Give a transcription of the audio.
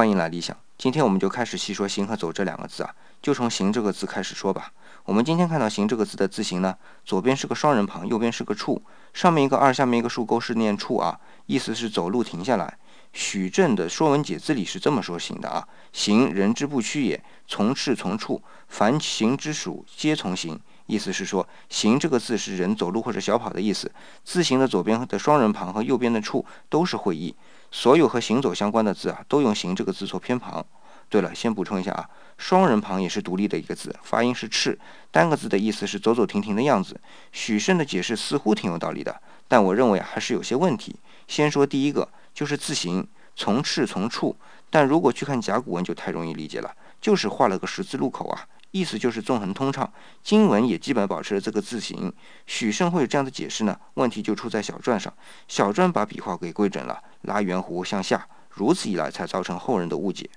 欢迎来理想。今天我们就开始细说“行”和“走”这两个字啊，就从“行”这个字开始说吧。我们今天看到“行”这个字的字形呢，左边是个双人旁，右边是个处，上面一个二，下面一个竖钩是念处啊，意思是走路停下来。许正的《说文解字》里是这么说“行”的啊：“行，人之不屈也。从事从处，凡行之属，皆从行。”意思是说，“行”这个字是人走路或者小跑的意思。字形的左边的双人旁和右边的处都是会意。所有和行走相关的字啊，都用“行”这个字做偏旁。对了，先补充一下啊，双人旁也是独立的一个字，发音是“赤”，单个字的意思是走走停停的样子。许慎的解释似乎挺有道理的，但我认为还是有些问题。先说第一个，就是字形从“赤”从“处”，但如果去看甲骨文就太容易理解了，就是画了个十字路口啊，意思就是纵横通畅。经文也基本保持了这个字形。许慎会这样的解释呢？问题就出在小篆上，小篆把笔画给规整了，拉圆弧向下，如此一来才造成后人的误解。